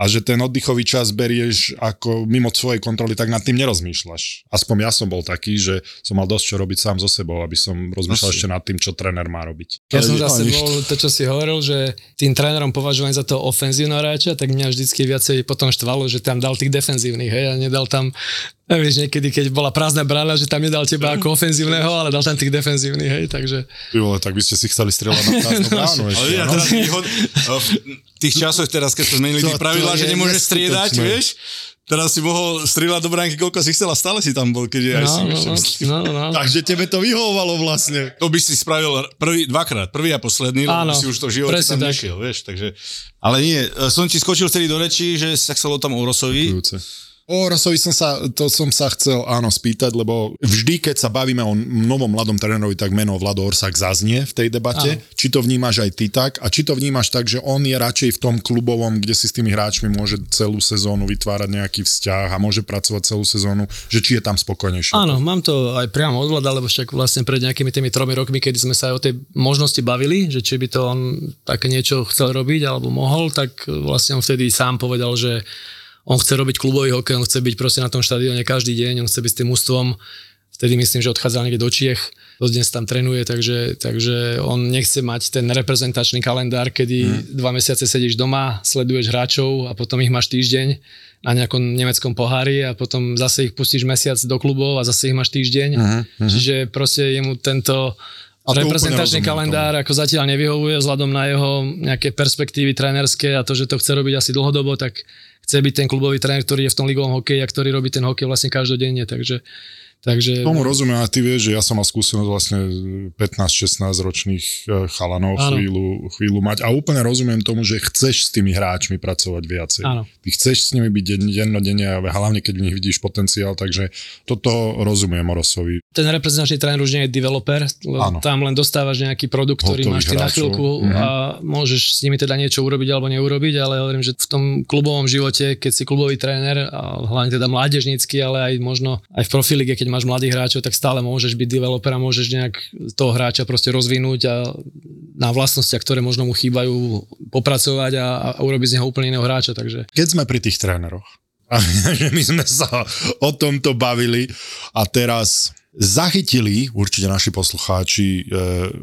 a že ten oddychový čas berieš ako mimo svojej kontroly, tak nad tým nerozmýšľaš. Aspoň ja som bol taký, že som mal dosť čo robiť sám so sebou, aby som rozmýšľal Asi. ešte nad tým, čo tréner má robiť. Ja som zase bol to, čo si hovoril, že tým trénerom považujem za toho ofenzívneho hráča, tak mňa vždycky viacej potom štvalo, že tam dal tých defenzívnych, hej, a nedal tam, a vieš, niekedy, keď bola prázdna brána, že tam nedal teba ako ofenzívneho, ale dal tam tých defenzívnych, hej, takže Ty vole, tak by ste si chceli strieľať na prázdnu bránu ešte, Ale ja no? teraz výhod, tých časoch teraz, keď sme zmenili to pravidlá, že nemôžeš striedať, vieš, teraz si mohol strieľať do bránky, koľko si chcel a stále si tam bol, keď je aj no, si, no, vieš, no, no, no. Takže tebe to vyhovovalo vlastne. To by si spravil prvý, dvakrát, prvý a posledný, lebo Áno, by si už to v živote presne tam tak. nešiel, vieš, takže... Ale nie, e, som ti skočil vtedy do rečí, že sa chcelo tam o Rosovi. O Rosovi som sa, to som sa chcel áno spýtať, lebo vždy, keď sa bavíme o novom mladom trénerovi, tak meno Vlado Orsak zaznie v tej debate. Áno. Či to vnímaš aj ty tak a či to vnímaš tak, že on je radšej v tom klubovom, kde si s tými hráčmi môže celú sezónu vytvárať nejaký vzťah a môže pracovať celú sezónu, že či je tam spokojnejšie. Áno, mám to aj priamo od Vlada, lebo však vlastne pred nejakými tými tromi rokmi, kedy sme sa aj o tej možnosti bavili, že či by to on také niečo chcel robiť alebo mohol, tak vlastne on vtedy sám povedal, že on chce robiť klubový hokej, on chce byť proste na tom štadióne každý deň, on chce byť s tým ústvom. Vtedy myslím, že odchádzal niekde do Čiech, dnes tam trénuje, takže, takže on nechce mať ten reprezentačný kalendár, kedy hmm. dva mesiace sedíš doma, sleduješ hráčov a potom ich máš týždeň na nejakom nemeckom pohári a potom zase ich pustíš mesiac do klubov a zase ich máš týždeň. Uh-huh. Čiže proste jemu tento A reprezentačný kalendár ako zatiaľ nevyhovuje vzhľadom na jeho nejaké perspektívy trénerské a to, že to chce robiť asi dlhodobo, tak chce byť ten klubový tréner, ktorý je v tom ligovom hokeji a ktorý robí ten hokej vlastne každodenne, takže Takže, Tomu rozumiem a ty vieš, že ja som mal skúsenosť vlastne 15-16 ročných eh, chalanov Áno. chvíľu, chvíľu mať a úplne rozumiem tomu, že chceš s tými hráčmi pracovať viacej. Áno. Ty chceš s nimi byť den- dennodenne a hlavne keď v nich vidíš potenciál, takže toto rozumiem Morosovi. ten reprezentačný tréner už nie je developer, lebo Áno. tam len dostávaš nejaký produkt, ktorý Hotových máš ty na hráčov. chvíľku Mhm. a môžeš s nimi teda niečo urobiť alebo neurobiť, ale hovorím, že v tom klubovom živote, keď si klubový tréner, a hlavne teda mládežnícky, ale aj možno aj v profilige, keď máš mladých hráčov, tak stále môžeš byť developer a môžeš nejak toho hráča proste rozvinúť a na vlastnostiach, ktoré možno mu chýbajú, popracovať a, a urobiť z neho úplne iného hráča. Takže... Keď sme pri tých tréneroch, a že my sme sa o tomto bavili a teraz zachytili určite naši poslucháči e,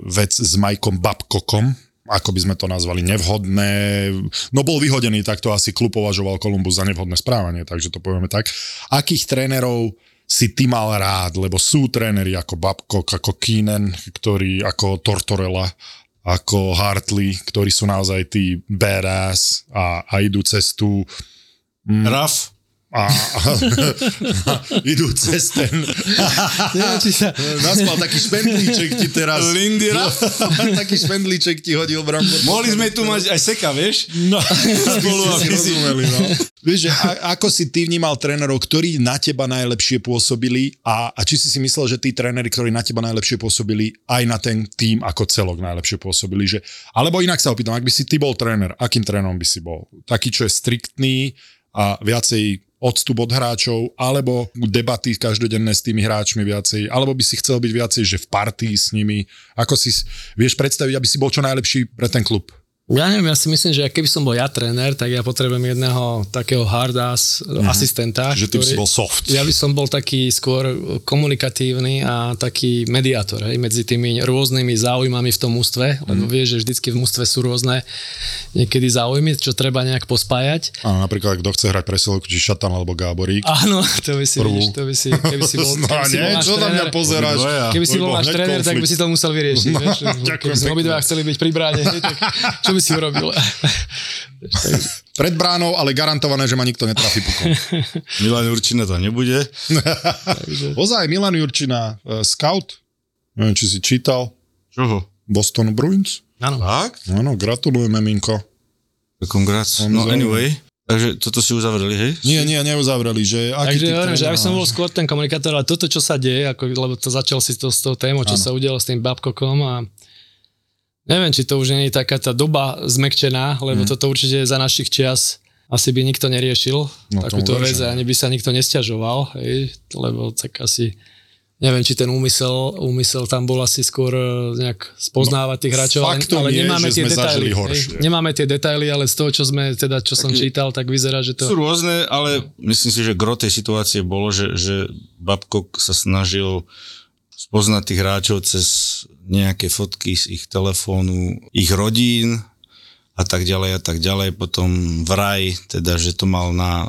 vec s Majkom Babkokom, ako by sme to nazvali, nevhodné. No bol vyhodený, tak to asi klub považoval Kolumbus za nevhodné správanie, takže to povieme tak. Akých trénerov si ty mal rád, lebo sú tréneri ako Babkok, ako Keenan, ktorý ako Tortorella, ako Hartley, ktorí sú naozaj tí badass a, a idú cestu Mm. Raf? A, a, a idú cez ten... Sa... Naspal taký špendlíček ti teraz. Lindy Raf? taký špendlíček ti hodil Brambor. Mohli sme tu mať aj seka, vieš? No, Spolu, by ste si rozumeli, no. Vieš, že a, ako si ty vnímal trénerov, ktorí na teba najlepšie pôsobili a, a či si si myslel, že tí tréneri, ktorí na teba najlepšie pôsobili, aj na ten tým ako celok najlepšie pôsobili, že, alebo inak sa opýtam, ak by si ty bol tréner, akým trénerom by si bol? Taký, čo je striktný a viacej odstup od hráčov, alebo debaty každodenné s tými hráčmi viacej, alebo by si chcel byť viacej, že v partii s nimi. Ako si vieš predstaviť, aby si bol čo najlepší pre ten klub? Ja neviem, ja si myslím, že keby som bol ja tréner, tak ja potrebujem jedného takého hard ass asistenta. Že ty by si bol soft. Ja by som bol taký skôr komunikatívny a taký mediátor hej, medzi tými rôznymi záujmami v tom ústve, lebo vieš, že vždycky v mústve sú rôzne niekedy záujmy, čo treba nejak pospájať. Áno, napríklad, kto chce hrať presilovku, či Šatan alebo Gáborík. Áno, to by si, Prvú. vidíš, to by si, keby si bol, No, keby si bol nie, čo na mňa pozeráš? Keby si To by bol bol náš tréner, tak by si to musel vyriešiť. No, vieš? Keby sme obidva chceli byť pri bráne, tak čo by si urobil? Pred bránou, ale garantované, že ma nikto netrafí pukom. Milan Určina to nebude. Ozaj, Milan Jurčina, uh, scout, neviem, či si čítal, Čoho? Boston Bruins. Áno. Tak? Áno, gratulujeme, Minko. Congrats. No anyway, takže toto si uzavreli, hej? Nie, nie, neuzavreli, že aký Takže hovorím, že ja by som bol skôr ten komunikátor, ale toto, čo sa deje, ako, lebo to začal si to s tou témou, čo Áno. sa udialo s tým Babkokom a neviem, či to už nie je taká tá doba zmekčená, lebo mm. toto určite za našich čias asi by nikto neriešil No, takúto vec a ani by sa nikto nestiažoval, hej, lebo tak asi neviem, či ten úmysel, úmysel tam bol asi skôr e, nejak spoznávať tých hráčov, ale, ale je, nemáme tie detaily. hej. Nemáme tie detaily, ale z toho, čo sme, teda, čo som čítal, tak vyzerá, že to... Sú rôzne, ale myslím si, že gro tej situácie bolo, že, že Babkok sa snažil spoznať tých hráčov cez nejaké fotky z ich telefónu, ich rodín a tak ďalej a tak ďalej. Potom vraj, teda, že to mal na e,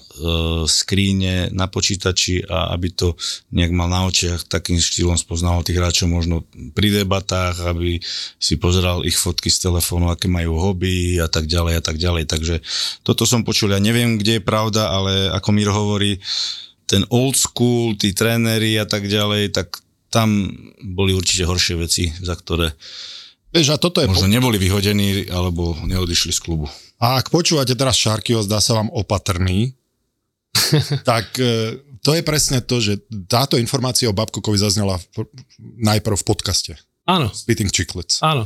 skríne, na počítači a aby to nejak mal na očiach, takým štýlom spoznával tých hráčov možno pri debatách, aby si pozeral ich fotky z telefónu, aké majú hobby a tak ďalej a tak ďalej. Takže toto som počul, ja neviem, kde je pravda, ale ako Miro hovorí, ten old school, tí tréneri a tak ďalej, tak tam boli určite horšie veci, za ktoré Vieš, a toto je... možno neboli vyhodení alebo neodišli z klubu. A ak počúvate teraz Šarkyho, zdá sa vám opatrný, tak e, to je presne to, že táto informácia o Babkokovi zaznela v, najprv v podcaste. Áno, Spitting Chicklets. áno.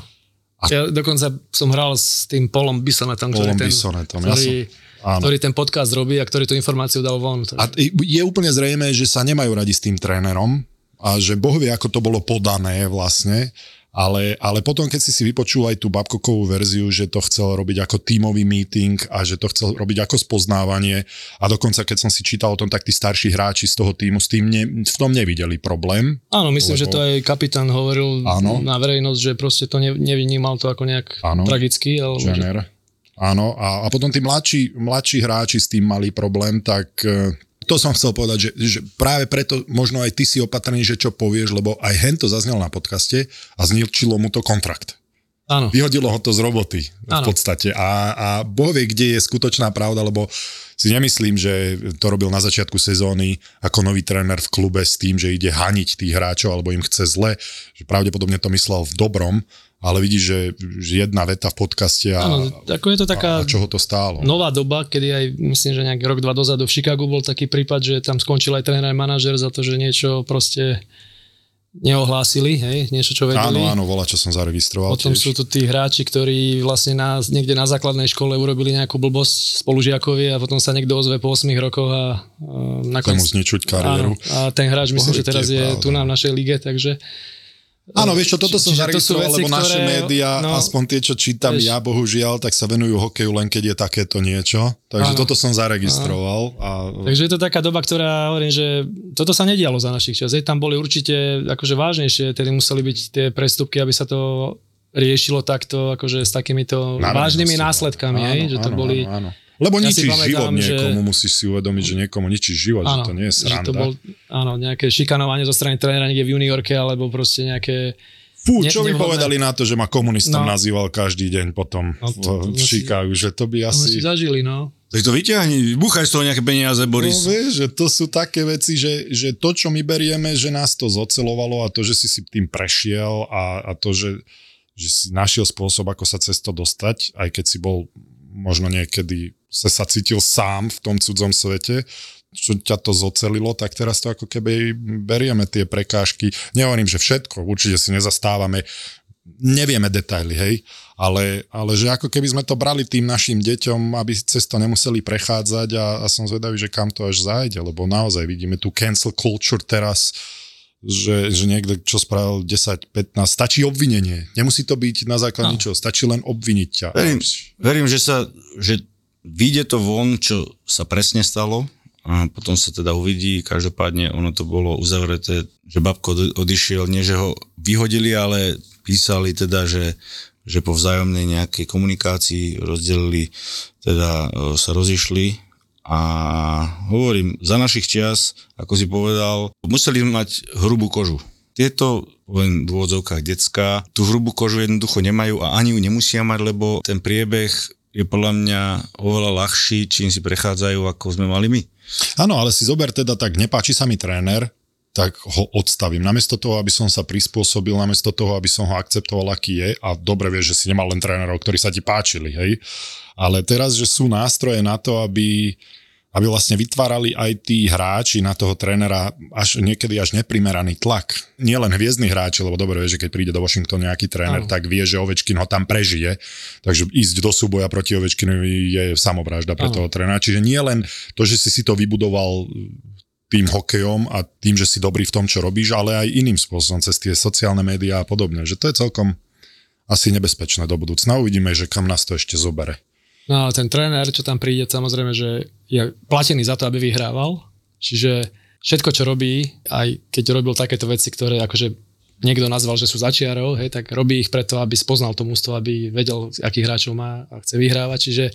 Ja dokonca som hral s tým Polom Bisonetom, ktorý, Paulom ten, Bisonetom, ja ktorý, Áno. ktorý ten podcast robí a ktorý tú informáciu dal von. A je úplne zrejme, že sa nemajú radi s tým trénerom a že Boh vie, ako to bolo podané vlastne, ale, ale potom, keď si si vypočul aj tú Babkokovú verziu, že to chcel robiť ako tímový meeting a že to chcel robiť ako spoznávanie a dokonca, keď som si čítal o tom, tak tí starší hráči z toho týmu s tým ne, v tom nevideli problém. Áno, myslím, Lebo- že to aj kapitán hovoril Áno. na verejnosť, že proste to ne, nevnímal to ako nejak Áno. tragicky. Alebo že, Jenner. Áno, a, a potom tí mladší, mladší hráči s tým mali problém, tak e, to som chcel povedať, že, že práve preto možno aj ty si opatrný, že čo povieš, lebo aj hen to zaznel na podcaste a zničilo mu to kontrakt. Áno. Vyhodilo ho to z roboty v Áno. podstate a, a Boh vie, kde je skutočná pravda, lebo si nemyslím, že to robil na začiatku sezóny ako nový tréner v klube s tým, že ide haniť tých hráčov alebo im chce zle, že pravdepodobne to myslel v dobrom, ale vidíš, že, že jedna veta v podcaste a, Áno, ako je to taká a, a čo ho to stálo. nová doba, kedy aj myslím, že nejak rok, dva dozadu v Chicagu bol taký prípad, že tam skončil aj tréner, aj manažer za to, že niečo proste neohlásili, hej, niečo čo vedeli. Áno, áno, volá, čo som zaregistroval Potom tiež. sú tu tí hráči, ktorí vlastne na, niekde na základnej škole urobili nejakú blbosť spolužiakovi a potom sa niekto ozve po 8 rokoch a uh, nakoniec... Tomu zničuť kariéru. Áno, a ten hráč myslím, že teraz je pravda. tu na v našej lige, takže Áno, vieš čo, toto som to sú zaregistroval, veci, lebo naše ktoré- médiá, no, aspoň tie, čo čítam vieš- ja, bohužiaľ, tak sa venujú hokeju len keď je takéto niečo. Takže Áno. toto som zaregistroval. A... Takže je to taká doba, ktorá hovorím, že toto sa nedialo za našich čas. Tam boli určite akože vážnejšie, tedy museli byť tie prestupky, aby sa to riešilo takto, akože s takýmito Na vážnymi následkami, áno, hej, že to áno, boli... Áno, áno. Lebo Ja si ničíš život pamätám, že- niekomu, musíš si uvedomiť, že niekomu ničíš život, že to nie je že sranda. to bol, áno, nejaké šikanovanie zo strany trénera niekde v juniorke, alebo proste nejaké... Fú, ne- čo by nevhodné. povedali na to, že ma komunistom No. nazýval každý deň potom No, to- to v Chicagu, že to by Asi... si zažili, no. Tak to vyťahni, búchaj z toho nejaké peniaze, No Boris. vieš, že to sú také veci, že, že to, čo my berieme, že nás to zocelovalo a to, že si si tým prešiel a, a to, že, že si našiel spôsob, ako sa cez to dostať, aj keď si bol možno niekedy sa, sa cítil sám v tom cudzom svete, čo ťa to zocelilo, tak teraz to ako keby berieme tie prekážky. Nehovorím, že všetko, určite si nezastávame, nevieme detaily, hej, ale, ale že ako keby sme to brali tým našim deťom, aby cez to nemuseli prechádzať a, a som zvedavý, že kam to až zájde, lebo naozaj vidíme tu cancel culture teraz, že, že niekto, čo spravil 10, 15, stačí obvinenie. Nemusí to byť na základe ničoho, stačí len obviniť ťa. Verím, verím, že sa, že vyjde to von, čo sa presne stalo a potom sa teda uvidí. Každopádne ono to bolo uzavreté, že babko odi- odišiel, nie že ho vyhodili, ale písali teda, že, že po vzájomnej nejakej komunikácii rozdelili, teda e, sa rozišli a hovorím, za našich čias, ako si povedal, museli mať hrubú kožu. Tieto, len v úvodzovkách detská, tú hrubú kožu jednoducho nemajú a ani ju nemusia mať, lebo ten priebeh je podľa mňa oveľa ľahší, čím si prechádzajú, ako sme mali my. Áno, ale si zober teda tak, nepáči sa mi tréner, tak ho odstavím. Namiesto toho, aby som sa prispôsobil, namiesto toho, aby som ho akceptoval, aký je, a dobre vieš, že si nemal len trénerov, ktorí sa ti páčili, hej. Ale teraz, že sú nástroje na to, aby, aby vlastne vytvárali aj tí hráči na toho trénera až niekedy až neprimeraný tlak. Nie len hviezdny hráči, lebo dobre vieš, že keď príde do Washingtonu nejaký tréner, tak vie, že Ovečkin ho tam prežije. Takže ísť do súboja proti Ovečkinovi je samovražda pre Áno. toho trénera. Čiže nie len to, že si si to vybudoval tým hokejom a tým, že si dobrý v tom, čo robíš, ale aj iným spôsobom, cez tie sociálne médiá a podobne. Že to je celkom asi nebezpečné do budúcna. Uvidíme, že kam nás to ešte zobere. No ale ten tréner, čo tam príde, samozrejme, že je platený za to, aby vyhrával. Čiže všetko, čo robí, aj keď robil takéto veci, ktoré akože niekto nazval, že sú začiarov, hej, tak robí ich preto, aby spoznal to mústvo, aby vedel, akých hráčov má a chce vyhrávať. Čiže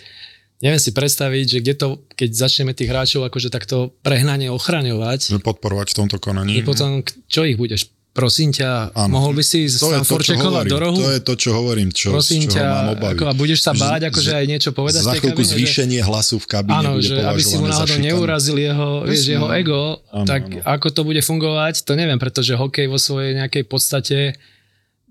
neviem si predstaviť, že kde to, keď začneme tých hráčov akože takto prehnane ochraňovať, podporovať v tomto konaní. potom, čo ich budeš? Prosím ťa, Áno. mohol by si čo forčekovať hovorím. do rohu? To je to, čo hovorím, čo, Prosím z čoho ťa, mám obavy. ako, a budeš sa Že- báť, akože že aj niečo povedať Za chvíľku kabíne, že- zvýšenie hlasu v kabíne Áno, bude že aby si mu náhodou neurazil jeho, vieš, jeho no. ego, Áno, tak áno. ako to bude fungovať, to neviem, pretože hokej vo svojej nejakej podstate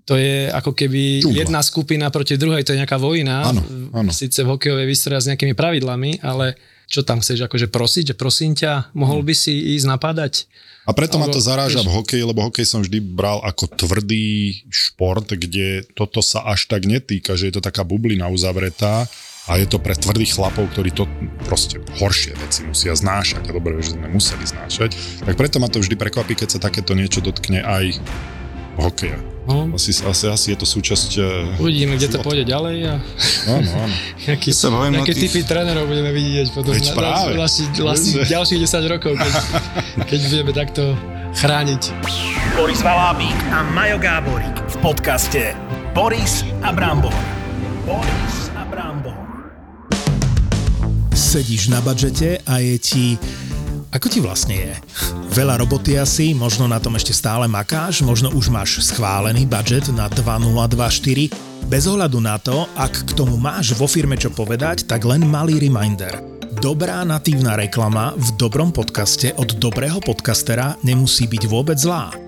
to je ako keby Džungla. jedna skupina proti druhej, to je nejaká vojna. Áno, áno. Sice v hokejovej vystreja s nejakými pravidlami, ale čo tam chceš akože prosiť, že prosím ťa, mohol by si ísť napadať? A preto ma Alebo, to zaráža v hokeji, lebo hokej som vždy bral ako tvrdý šport, kde toto sa až tak netýka, že je to taká bublina uzavretá a je to pre tvrdých chlapov, ktorí to proste horšie veci musia znášať a dobre, že sme museli znášať. Tak preto ma to vždy prekvapí, keď sa takéto niečo dotkne aj hokeja. No, Asi, asi, asi je to súčasť... eh, uvidíme, kde to pôjde ďalej a Áno, aké tých- typy trénerov budeme vidieť potom Veď na, práve. na, vlastne ďalších 10 rokov, keď, keď budeme takto chrániť. Boris Valábík a Majo Gáborík v podcaste Boris a Brambor. Boris a Brambor. Sedíš na budžete a je ti... Ako ti vlastne je? Veľa roboty asi, možno na tom ešte stále makáš, možno už máš schválený budget na 2024. Bez ohľadu na to, ak k tomu máš vo firme čo povedať, tak len malý reminder. Dobrá natívna reklama v dobrom podcaste od dobrého podcastera nemusí byť vôbec zlá.